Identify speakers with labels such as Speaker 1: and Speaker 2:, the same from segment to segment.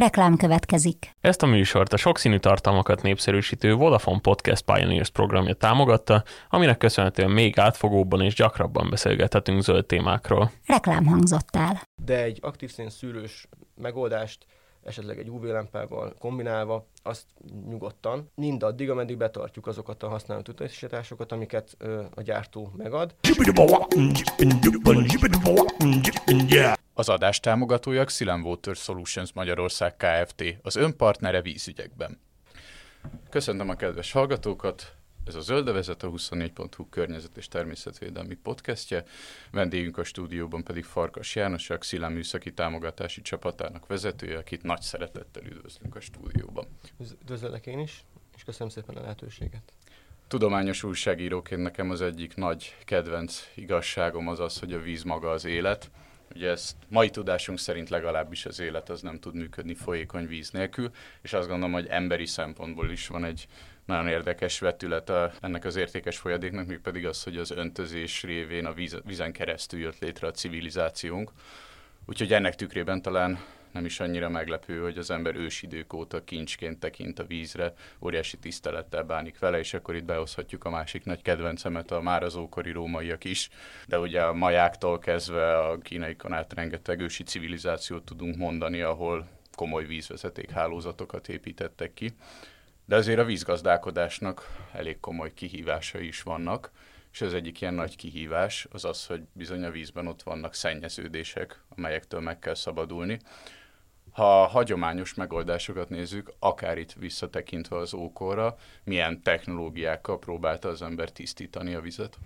Speaker 1: Reklám következik.
Speaker 2: Ezt a műsort a sokszínű tartalmakat népszerűsítő Vodafone Podcast Pioneers programja támogatta, aminek köszönhetően még átfogóbban és gyakrabban beszélgethetünk zöld témákról.
Speaker 1: Reklám hangzott el.
Speaker 3: De egy aktív szűrős megoldást esetleg egy UV-lámpával kombinálva, azt nyugodtan, mindaddig, ameddig betartjuk azokat a használat utasításokat, amiket ö, a gyártó megad.
Speaker 4: Az adás támogatója Xylem Water Solutions Magyarország Kft. az önpartnere vízügyekben. Köszöntöm a kedves hallgatókat! Ez a Zöldevezet, a 24.hu környezet és természetvédelmi podcastje. Vendégünk a stúdióban pedig Farkas János, a Xilám műszaki támogatási csapatának vezetője, akit nagy szeretettel üdvözlünk a stúdióban.
Speaker 3: Üdvözöllek én is, és köszönöm szépen a lehetőséget.
Speaker 4: Tudományos újságíróként nekem az egyik nagy kedvenc igazságom az az, hogy a víz maga az élet. Ugye ezt mai tudásunk szerint legalábbis az élet az nem tud működni folyékony víz nélkül, és azt gondolom, hogy emberi szempontból is van egy nagyon érdekes vetülete ennek az értékes folyadéknak, még pedig az, hogy az öntözés révén a víz, vízen keresztül jött létre a civilizációnk. Úgyhogy ennek tükrében talán nem is annyira meglepő, hogy az ember ősidők óta kincsként tekint a vízre, óriási tisztelettel bánik vele, és akkor itt behozhatjuk a másik nagy kedvencemet, a már az ókori rómaiak is, de ugye a majáktól kezdve a kínai át rengeteg ősi civilizációt tudunk mondani, ahol komoly vízvezeték hálózatokat építettek ki. De azért a vízgazdálkodásnak elég komoly kihívásai is vannak, és az egyik ilyen nagy kihívás az az, hogy bizony a vízben ott vannak szennyeződések, amelyektől meg kell szabadulni. Ha a hagyományos megoldásokat nézzük, akár itt visszatekintve az ókorra, milyen technológiákkal próbálta az ember tisztítani a vizet?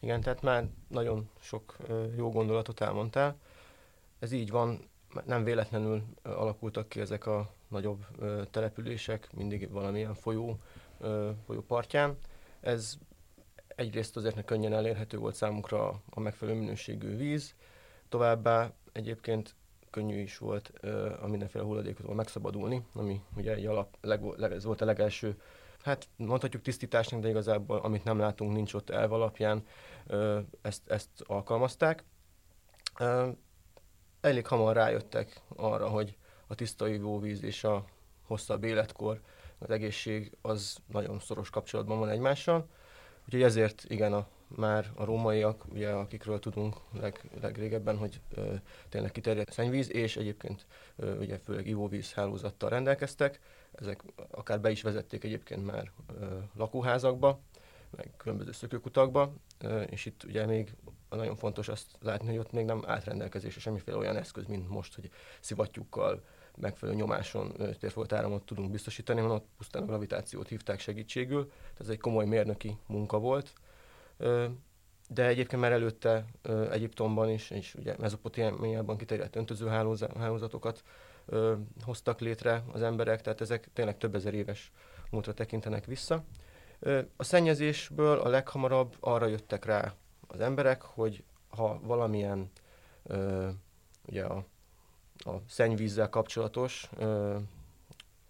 Speaker 3: Igen, tehát már nagyon sok jó gondolatot elmondtál. Ez így van, nem véletlenül alakultak ki ezek a nagyobb ö, települések, mindig valamilyen folyó, ö, folyó partján. Ez egyrészt azért könnyen elérhető volt számukra a megfelelő minőségű víz, továbbá egyébként könnyű is volt ö, a mindenféle hulladékotól megszabadulni, ami ugye egy alap, leg, leg, ez volt a legelső, hát mondhatjuk tisztításnak, de igazából amit nem látunk, nincs ott elv alapján, ö, ezt, ezt alkalmazták. Ö, elég hamar rájöttek arra, hogy a tiszta ivóvíz és a hosszabb életkor, az egészség az nagyon szoros kapcsolatban van egymással. Úgyhogy ezért igen, a, már a rómaiak, ugye, akikről tudunk leg, legrégebben, hogy ö, tényleg kiterjedt szennyvíz, és egyébként ö, ugye főleg ivóvíz hálózattal rendelkeztek. Ezek akár be is vezették egyébként már ö, lakóházakba, meg különböző szökőkutakba, és itt ugye még nagyon fontos azt látni, hogy ott még nem állt rendelkezésre semmiféle olyan eszköz, mint most, hogy szivattyúkkal megfelelő nyomáson térfolt áramot tudunk biztosítani, hanem ott pusztán a gravitációt hívták segítségül, tehát ez egy komoly mérnöki munka volt. De egyébként már előtte Egyiptomban is, és ugye Mezopotámiában kiterjedt öntözőhálózatokat hoztak létre az emberek, tehát ezek tényleg több ezer éves múltra tekintenek vissza. A szennyezésből a leghamarabb arra jöttek rá az emberek, hogy ha valamilyen ugye a a szennyvízzel kapcsolatos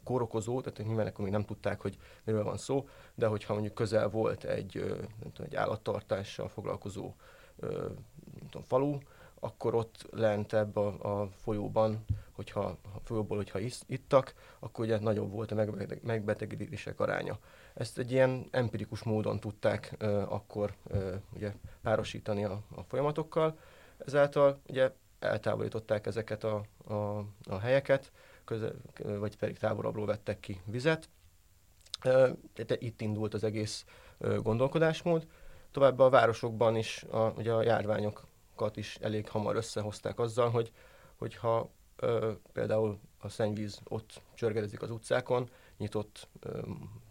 Speaker 3: kórokozó, tehát nyilván akkor még nem tudták, hogy miről van szó, de hogyha mondjuk közel volt egy, nem tudom, egy állattartással foglalkozó nem tudom, falu, akkor ott lent ebbe a, a folyóban, hogyha a folyóból, hogyha is, ittak, akkor ugye nagyobb volt a megbetegedések aránya. Ezt egy ilyen empirikus módon tudták ö, akkor ö, ugye párosítani a, a folyamatokkal. Ezáltal ugye eltávolították ezeket a, a, a helyeket, közel, vagy pedig távolabbról vettek ki vizet. Itt indult az egész gondolkodásmód. Továbbá a városokban is a, ugye a járványokat is elég hamar összehozták azzal, hogy hogyha ö, például a szennyvíz ott csörgedezik az utcákon, nyitott ö,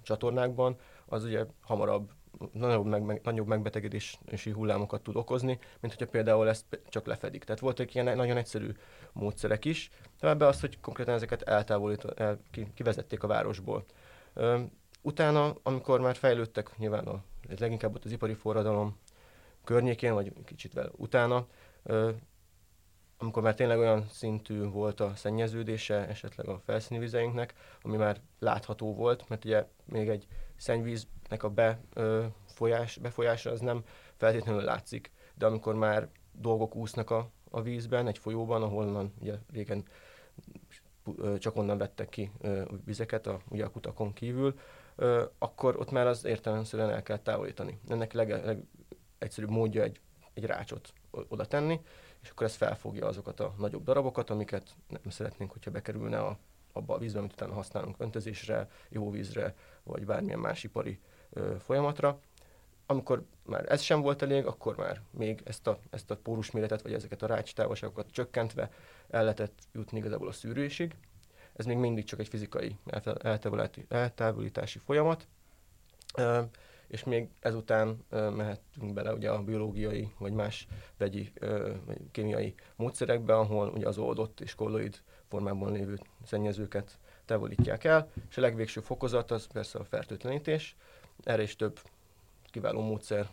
Speaker 3: csatornákban, az ugye hamarabb nagyobb, meg, meg, nagyobb megbetegedési hullámokat tud okozni, mint hogyha például ezt csak lefedik. Tehát voltak ilyen nagyon egyszerű módszerek is, továbbá az, hogy konkrétan ezeket eltávolít, el, ki, kivezették a városból. Ö, utána, amikor már fejlődtek, nyilván a, leginkább ott az ipari forradalom környékén, vagy kicsit vele utána, amikor már tényleg olyan szintű volt a szennyeződése esetleg a felszíni vizeinknek, ami már látható volt, mert ugye még egy szennyvíznek a befolyás, befolyása az nem feltétlenül látszik, de amikor már dolgok úsznak a, a vízben, egy folyóban, ahol ugye régen csak onnan vettek ki vizeket, a, ugye a kutakon kívül, akkor ott már az értelemszerűen el kell távolítani. Ennek leg, legegyszerűbb módja egy, egy rácsot oda tenni, és akkor ez felfogja azokat a nagyobb darabokat, amiket nem szeretnénk, hogyha bekerülne a, abba a vízbe, amit utána használunk öntözésre, jóvízre, vagy bármilyen más ipari ö, folyamatra. Amikor már ez sem volt elég, akkor már még ezt a, ezt a pórusméretet, vagy ezeket a rács távolságokat csökkentve el lehetett jutni igazából a szűrésig. Ez még mindig csak egy fizikai eltávolítási folyamat, és még ezután mehetünk bele ugye a biológiai vagy más vegyi vagy kémiai módszerekbe, ahol ugye az oldott és kolloid formában lévő szennyezőket távolítják el, és a legvégső fokozat az persze a fertőtlenítés. Erre is több kiváló módszer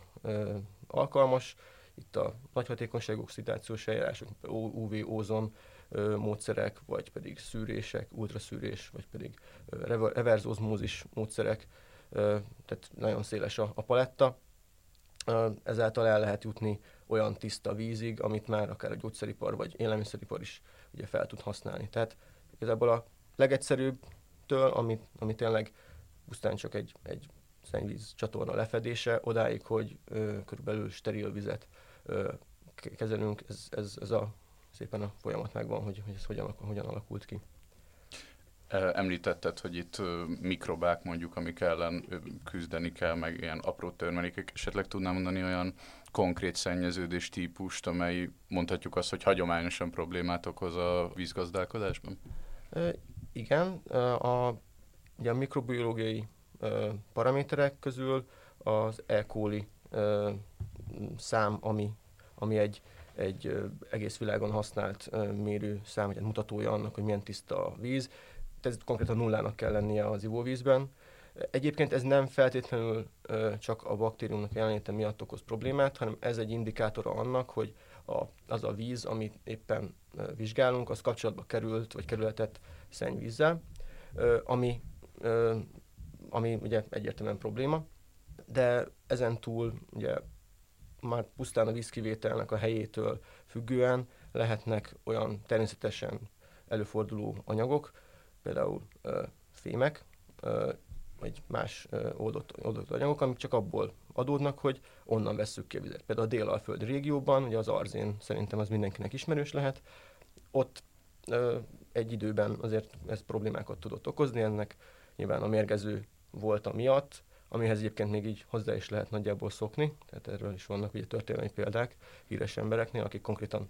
Speaker 3: alkalmas. Itt a nagy hatékonyságú oxidációs eljárások, UV, ózon, módszerek, vagy pedig szűrések, ultraszűrés, vagy pedig reverzózmózis módszerek, tehát nagyon széles a, a paletta. Ezáltal el lehet jutni olyan tiszta vízig, amit már akár a gyógyszeripar vagy élelmiszeripar is ugye fel tud használni. Tehát igazából a legegyszerűbbtől, ami, ami tényleg pusztán csak egy, egy szennyvíz csatorna lefedése, odáig, hogy ö, körülbelül steril vizet ö, kezelünk, ez, ez, ez a szépen a folyamat megvan, hogy, hogy ez hogyan, hogyan alakult ki.
Speaker 4: Említetted, hogy itt mikrobák mondjuk, amik ellen küzdeni kell, meg ilyen apró törmelékek. Esetleg tudnám mondani olyan konkrét szennyeződés típust, amely mondhatjuk azt, hogy hagyományosan problémát okoz a vízgazdálkodásban?
Speaker 3: Igen, a, ugye a mikrobiológiai paraméterek közül az E. coli szám, ami, ami egy egy egész világon használt mérő szám, vagy mutatója annak, hogy milyen tiszta a víz. Ez konkrétan nullának kell lennie az ivóvízben. Egyébként ez nem feltétlenül csak a baktériumnak jelenléte miatt okoz problémát, hanem ez egy indikátora annak, hogy a, az a víz, amit éppen vizsgálunk, az kapcsolatba került, vagy kerületett szennyvízzel, ami, ami ugye egyértelműen probléma. De ezen túl ugye már pusztán a vízkivételnek a helyétől függően lehetnek olyan természetesen előforduló anyagok, például ö, fémek, ö, vagy más ö, oldott, oldott anyagok, amik csak abból adódnak, hogy onnan vesszük ki a vizet. Például a délalföld régióban, ugye az arzén szerintem az mindenkinek ismerős lehet, ott ö, egy időben azért ez problémákat tudott okozni, ennek nyilván a mérgező volt miatt, amihez egyébként még így hozzá is lehet nagyjából szokni, tehát erről is vannak ugye történelmi példák híres embereknél, akik konkrétan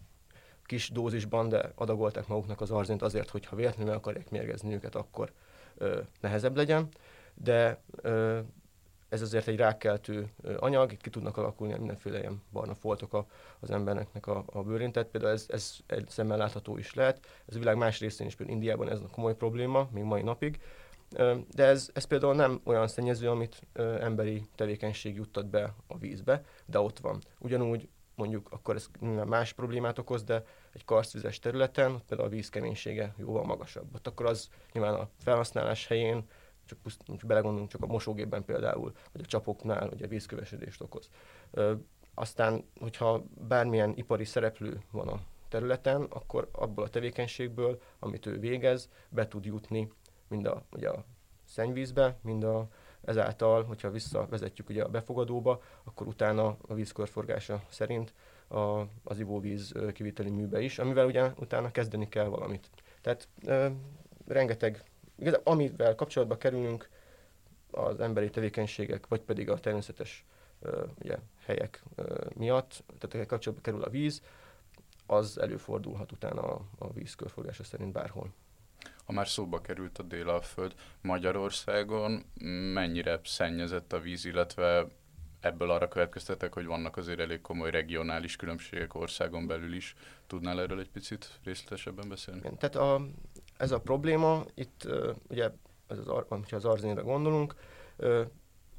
Speaker 3: kis dózisban, de adagolták maguknak az arzint azért, hogy ha véletlenül akarják mérgezni őket, akkor ö, nehezebb legyen, de ö, ez azért egy rákkeltő anyag, ki tudnak alakulni mindenféle ilyen barna foltok a, az embereknek a, a bőrén, tehát például ez, ez egy szemmel látható is lehet. Ez a világ más részén is, például Indiában ez a komoly probléma, még mai napig. De ez, ez például nem olyan szennyező, amit emberi tevékenység juttat be a vízbe, de ott van. Ugyanúgy mondjuk akkor ez más problémát okoz, de egy karszvizes területen például a víz jóval magasabb. Ott akkor az nyilván a felhasználás helyén, csak, csak belegondolunk csak a mosógépben például, vagy a csapoknál, ugye vízkövesedést okoz. Ö, aztán, hogyha bármilyen ipari szereplő van a területen, akkor abból a tevékenységből, amit ő végez, be tud jutni mind a, ugye a szennyvízbe, mind a, ezáltal, hogyha visszavezetjük ugye a befogadóba, akkor utána a víz körforgása szerint a, az ivóvíz kiviteli műbe is, amivel ugye utána kezdeni kell valamit. Tehát ö, rengeteg, igaz, amivel kapcsolatba kerülünk, az emberi tevékenységek, vagy pedig a természetes ö, ugye, helyek ö, miatt, tehát kapcsolatba kerül a víz, az előfordulhat utána a, a víz szerint bárhol
Speaker 4: ha már szóba került a Délalföld, Magyarországon mennyire szennyezett a víz, illetve ebből arra következtetek, hogy vannak azért elég komoly regionális különbségek országon belül is. Tudnál erről egy picit részletesebben beszélni?
Speaker 3: Igen, tehát a, ez a probléma, itt ugye, ez az, ha az arzénre gondolunk,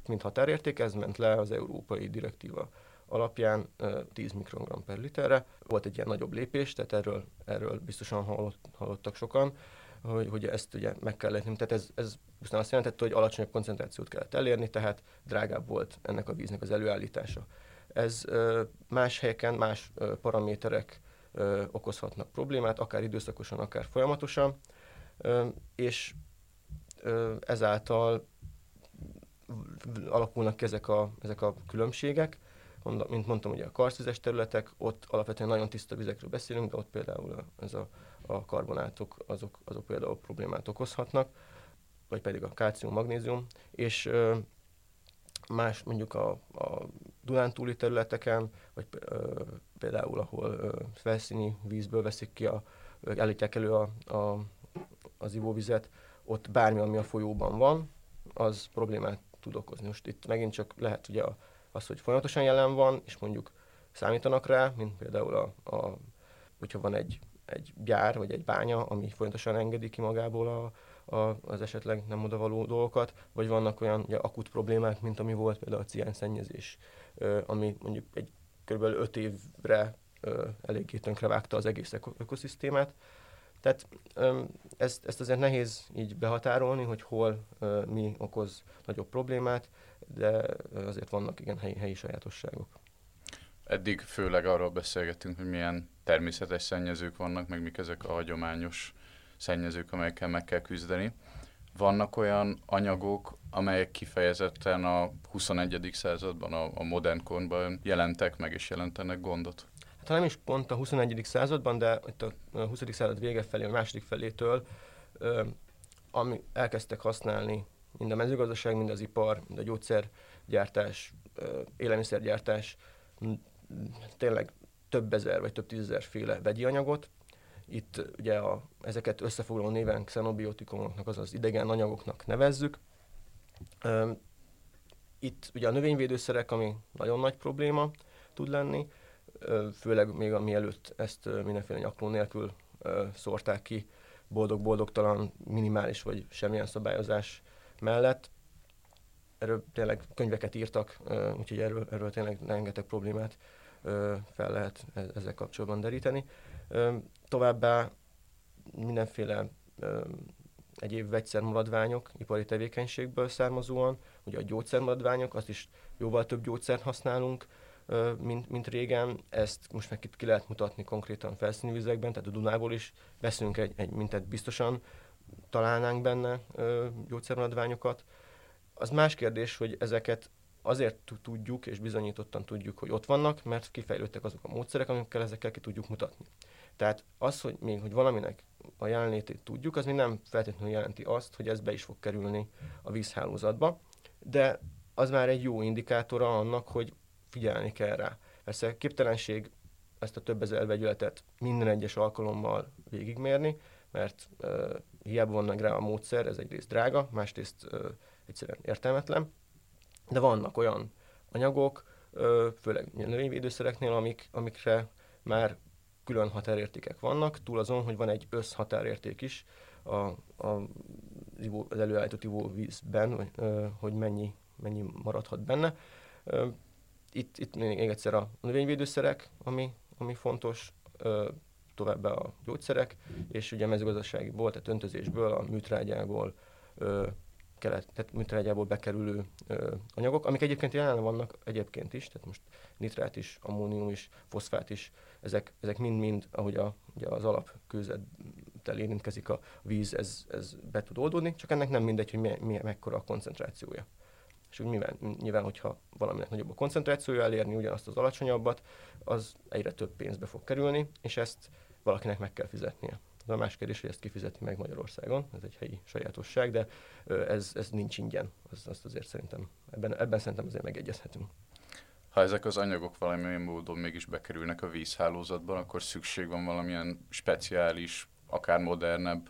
Speaker 3: mint határérték, ez ment le az európai direktíva alapján 10 mikrogram per literre. Volt egy ilyen nagyobb lépés, tehát erről, erről biztosan hallott, hallottak sokan hogy, hogy ezt ugye meg kell lépni. Tehát ez, ez pusztán azt jelentette, hogy alacsonyabb koncentrációt kellett elérni, tehát drágább volt ennek a víznek az előállítása. Ez más helyeken, más paraméterek okozhatnak problémát, akár időszakosan, akár folyamatosan. és ezáltal alakulnak ki ezek a, ezek a különbségek. Mint mondtam, ugye a karszvizes területek, ott alapvetően nagyon tiszta vizekről beszélünk, de ott például ez a, a karbonátok, azok, azok például problémát okozhatnak, vagy pedig a kálcium, magnézium, és más mondjuk a, a Dunántúli területeken, vagy például ahol ö, felszíni vízből veszik ki, a, állítják elő a, a, az ivóvizet, ott bármi, ami a folyóban van, az problémát tud okozni. Most itt megint csak lehet ugye az, hogy folyamatosan jelen van, és mondjuk számítanak rá, mint például a, a hogyha van egy, egy gyár vagy egy bánya, ami folyamatosan engedi ki magából a, a, az esetleg nem odavaló dolgokat, vagy vannak olyan ugye, akut problémák, mint ami volt például a ciánszennyezés, ami mondjuk egy kb. 5 évre ö, eléggé vágta az egész ökoszisztémát. Tehát ezt, ezt azért nehéz így behatárolni, hogy hol mi okoz nagyobb problémát, de azért vannak igen helyi, helyi sajátosságok.
Speaker 4: Eddig főleg arról beszélgettünk, hogy milyen természetes szennyezők vannak, meg mik ezek a hagyományos szennyezők, amelyekkel meg kell küzdeni. Vannak olyan anyagok, amelyek kifejezetten a 21. században, a, a modern korban jelentek meg és jelentenek gondot?
Speaker 3: Hát nem is pont a 21. században, de itt a 20. század vége felé, a második felétől ö, ami elkezdtek használni mind a mezőgazdaság, mind az ipar, mind a gyógyszergyártás, ö, élelmiszergyártás, tényleg több ezer vagy több tízezer féle vegyi anyagot, itt ugye a, ezeket összefoglaló néven xenobiotikumoknak, azaz idegen anyagoknak nevezzük. Itt ugye a növényvédőszerek, ami nagyon nagy probléma tud lenni, főleg még mielőtt ezt mindenféle nyakló nélkül szórták ki, boldog-boldogtalan, minimális vagy semmilyen szabályozás mellett. Erről tényleg könyveket írtak, úgyhogy erről, erről tényleg rengeteg problémát fel lehet e-, ezzel kapcsolatban deríteni. Továbbá mindenféle egyéb vegyszermaradványok ipari tevékenységből származóan, ugye a gyógyszermaradványok, azt is jóval több gyógyszert használunk, mint, mint régen. Ezt most meg ki lehet mutatni konkrétan felszíni vizekben, tehát a Dunából is veszünk egy, egy mintet biztosan, találnánk benne gyógyszermaradványokat. Az más kérdés, hogy ezeket azért tudjuk, és bizonyítottan tudjuk, hogy ott vannak, mert kifejlődtek azok a módszerek, amikkel ezekkel ki tudjuk mutatni. Tehát az, hogy még hogy valaminek a jelenlétét tudjuk, az még nem feltétlenül jelenti azt, hogy ez be is fog kerülni a vízhálózatba, de az már egy jó indikátora annak, hogy figyelni kell rá. Persze képtelenség ezt a több ezer vegyületet minden egyes alkalommal végigmérni, mert uh, hiába vannak rá a módszer, ez egyrészt drága, másrészt uh, egyszerűen értelmetlen, de vannak olyan anyagok, főleg növényvédőszereknél, amik, amikre már külön határértékek vannak, túl azon, hogy van egy összhatárérték is a, a az előállított ivóvízben, hogy, mennyi, mennyi maradhat benne. Itt, itt még egyszer a növényvédőszerek, ami, ami fontos, továbbá a gyógyszerek, és ugye mezőgazdaságiból, tehát öntözésből, a műtrágyából, kelet, tehát műtrágyából bekerülő ö, anyagok, amik egyébként jelen vannak egyébként is, tehát most nitrát is, ammónium is, foszfát is, ezek, ezek mind-mind, ahogy a, ugye az alapkőzettel érintkezik a víz, ez, ez be tud oldódni, csak ennek nem mindegy, hogy mi, mi, mekkora a koncentrációja. És úgy nyilván, nyilván, hogyha valaminek nagyobb a koncentrációja, elérni ugyanazt az alacsonyabbat, az egyre több pénzbe fog kerülni, és ezt valakinek meg kell fizetnie. Az a más kérdés, hogy ezt kifizeti meg Magyarországon, ez egy helyi sajátosság, de ez, ez nincs ingyen. Az, azt azért szerintem, ebben, ebben szerintem azért megegyezhetünk.
Speaker 4: Ha ezek az anyagok valamilyen módon mégis bekerülnek a vízhálózatban, akkor szükség van valamilyen speciális, akár modernebb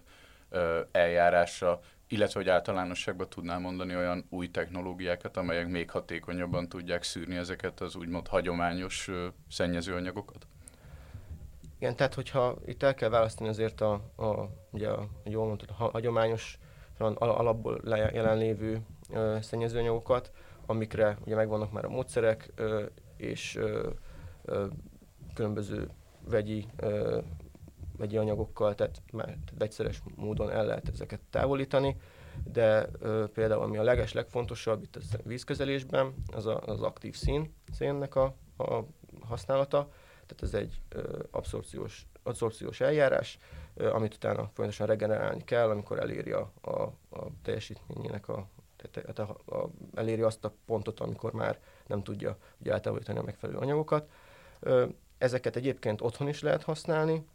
Speaker 4: eljárásra, illetve hogy általánosságban tudnál mondani olyan új technológiákat, amelyek még hatékonyabban tudják szűrni ezeket az úgymond hagyományos szennyezőanyagokat?
Speaker 3: Igen, tehát hogyha itt el kell választani azért a, a ugye jól mondtad, a hagyományos alapból jelenlévő szennyezőanyagokat, amikre ugye megvannak már a módszerek, ö, és ö, ö, különböző vegyi, ö, vegyi anyagokkal, tehát már vegyszeres módon el lehet ezeket távolítani, de ö, például ami a leges legfontosabb itt a vízkezelésben, az a, az aktív szín, szénnek a, a használata, tehát ez egy abszorpciós, abszorpciós eljárás, amit utána folyamatosan regenerálni kell, amikor eléri a, a, a teljesítményének a, tehát a, a, eléri azt a pontot, amikor már nem tudja ugye eltávolítani a megfelelő anyagokat. Ezeket egyébként otthon is lehet használni,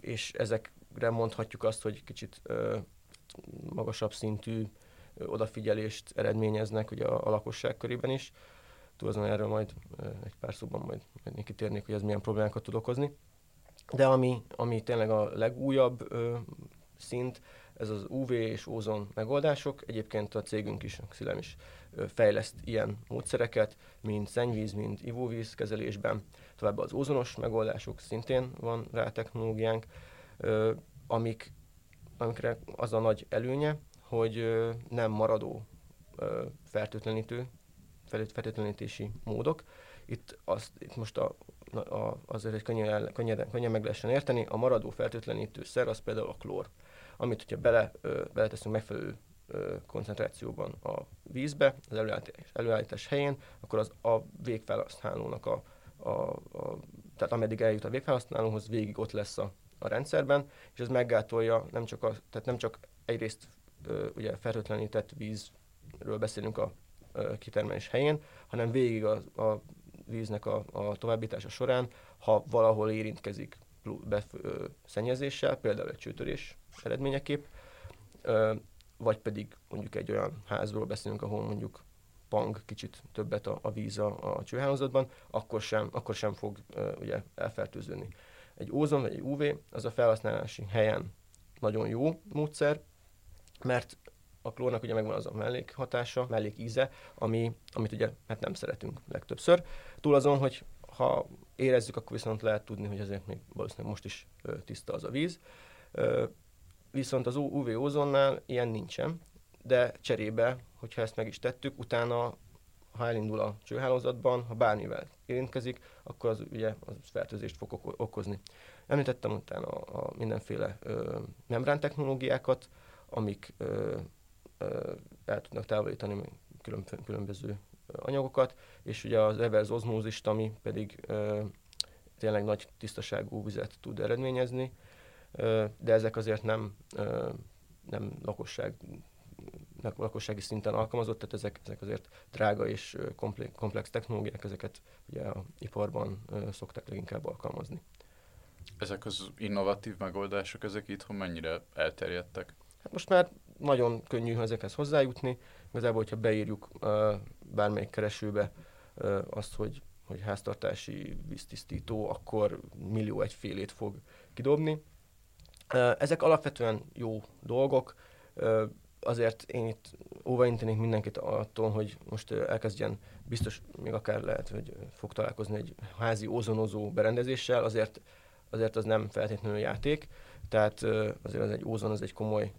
Speaker 3: és ezekre mondhatjuk azt, hogy kicsit magasabb szintű odafigyelést eredményeznek ugye a, a lakosság körében is. Túl erről majd egy pár szóban majd, kitérnék, hogy ez milyen problémákat tud okozni. De ami, ami tényleg a legújabb ö, szint, ez az UV és ózon megoldások. Egyébként a cégünk is, a Xilem is ö, fejleszt ilyen módszereket, mint szennyvíz, mint ivóvíz kezelésben. Továbbá az ózonos megoldások szintén van rá technológiánk, ö, amik, amikre az a nagy előnye, hogy ö, nem maradó fertőtlenítő, fertőtlenítési módok. Itt, azt, itt most a a, azért egy könnyen, könnyen, könnyen meg lehessen érteni, a maradó fertőtlenítő szer az például a klór, amit hogyha bele, ö, beleteszünk megfelelő ö, koncentrációban a vízbe, az előállítás, előállítás helyén, akkor az a végfelhasználónak a, a, a tehát ameddig eljut a végfelhasználóhoz, végig ott lesz a, a rendszerben, és ez meggátolja nem csak, a, tehát nem csak egyrészt ö, ugye fertőtlenített vízről beszélünk a kitermelés helyén, hanem végig a, a víznek a, a továbbítása során, ha valahol érintkezik be, ö, szennyezéssel, például egy csőtörés eredményeképp, vagy pedig mondjuk egy olyan házról beszélünk, ahol mondjuk pang kicsit többet a, a víz a, a csőhálózatban, akkor sem, akkor sem fog ugye elfertőződni. Egy ózon vagy egy UV az a felhasználási helyen nagyon jó módszer, mert a klónnak ugye megvan az a mellékhatása, mellékíze, ami, amit ugye hát nem szeretünk legtöbbször. Túl azon, hogy ha érezzük, akkor viszont lehet tudni, hogy azért még valószínűleg most is tiszta az a víz. Viszont az UV ózonnál ilyen nincsen, de cserébe, hogyha ezt meg is tettük, utána ha elindul a csőhálózatban, ha bármivel érintkezik, akkor az ugye az fertőzést fog okozni. Említettem utána a, a mindenféle membrán technológiákat, amik ö, el tudnak távolítani különböző anyagokat, és ugye az reverse osmózist, ami pedig tényleg nagy tisztaságú vizet tud eredményezni, de ezek azért nem, nem lakosság lakossági szinten alkalmazott, tehát ezek, ezek azért drága és komplex, komplex technológiák, ezeket ugye a iparban szokták leginkább alkalmazni.
Speaker 4: Ezek az innovatív megoldások, ezek itthon mennyire elterjedtek?
Speaker 3: Hát most már nagyon könnyű ezekhez hozzájutni. Igazából, hogyha beírjuk bármelyik keresőbe azt, hogy, hogy háztartási víztisztító, akkor millió egyfélét fog kidobni. Ezek alapvetően jó dolgok, azért én itt óvaintenék mindenkit attól, hogy most elkezdjen, biztos még akár lehet, hogy fog találkozni egy házi ózonozó berendezéssel, azért, azért az nem feltétlenül játék tehát azért az egy ózon, az egy komoly,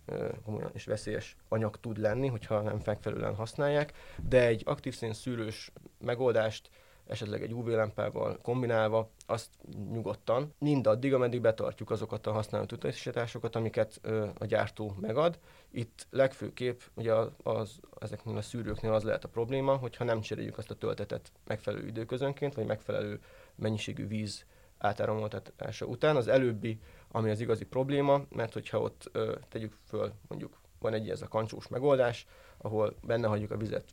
Speaker 3: komoly és veszélyes anyag tud lenni, hogyha nem megfelelően használják, de egy aktív szén szűrős megoldást esetleg egy UV-lámpával kombinálva, azt nyugodtan, mindaddig, ameddig betartjuk azokat a használati utasításokat, amiket ö, a gyártó megad. Itt legfőképp ugye az, az, ezeknél a szűrőknél az lehet a probléma, hogyha nem cseréljük azt a töltetet megfelelő időközönként, vagy megfelelő mennyiségű víz átáramoltatása után. Az előbbi ami az igazi probléma, mert hogyha ott ö, tegyük föl, mondjuk van egy ez a kancsós megoldás, ahol benne hagyjuk a vizet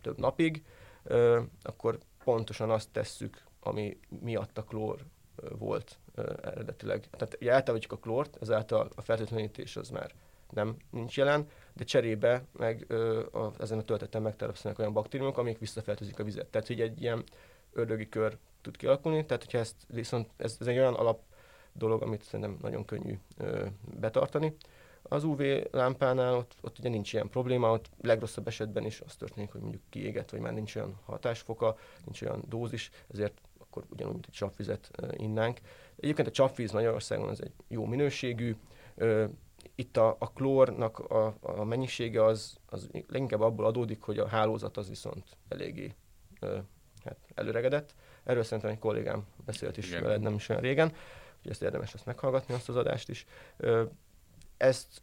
Speaker 3: több napig, ö, akkor pontosan azt tesszük, ami miatt a klór ö, volt ö, eredetileg. Tehát ugye eltávolítjuk a klórt, ezáltal a fertőtlenítés az már nem nincs jelen, de cserébe meg ö, a, ezen a tölteten megtelepszenek olyan baktériumok, amik visszafertőzik a vizet. Tehát, hogy egy ilyen ördögi kör tud kialakulni, tehát hogyha ezt viszont ez, ez egy olyan alap dolog, amit szerintem nagyon könnyű ö, betartani. Az UV lámpánál ott, ott ugye nincs ilyen probléma, ott legrosszabb esetben is az történik, hogy mondjuk kiéget, vagy már nincs olyan hatásfoka, nincs olyan dózis, ezért akkor ugyanúgy, mint egy csapvizet innánk. Egyébként a csapvíz Magyarországon az egy jó minőségű, itt a, a klórnak a, a mennyisége az, az leginkább abból adódik, hogy a hálózat az viszont eléggé hát előregedett. Erről szerintem egy kollégám beszélt is veled nem is olyan régen hogy ezt érdemes ezt meghallgatni, azt az adást is. Ezt,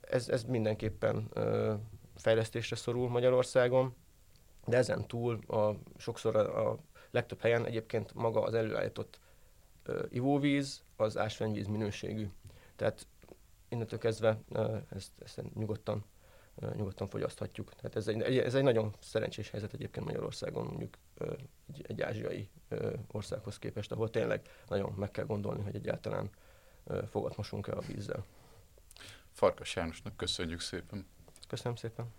Speaker 3: ez, ez mindenképpen fejlesztésre szorul Magyarországon, de ezen túl a, sokszor a, a legtöbb helyen egyébként maga az előállított ivóvíz az ásványvíz minőségű. Tehát innentől kezdve ezt, ezt nyugodtan, nyugodtan fogyaszthatjuk. Tehát ez egy, ez egy nagyon szerencsés helyzet egyébként Magyarországon, mondjuk egy, egy ázsiai országhoz képest, ahol tényleg nagyon meg kell gondolni, hogy egyáltalán fogat mosunk el a vízzel.
Speaker 4: Farkas Jánosnak köszönjük szépen.
Speaker 3: Köszönöm szépen.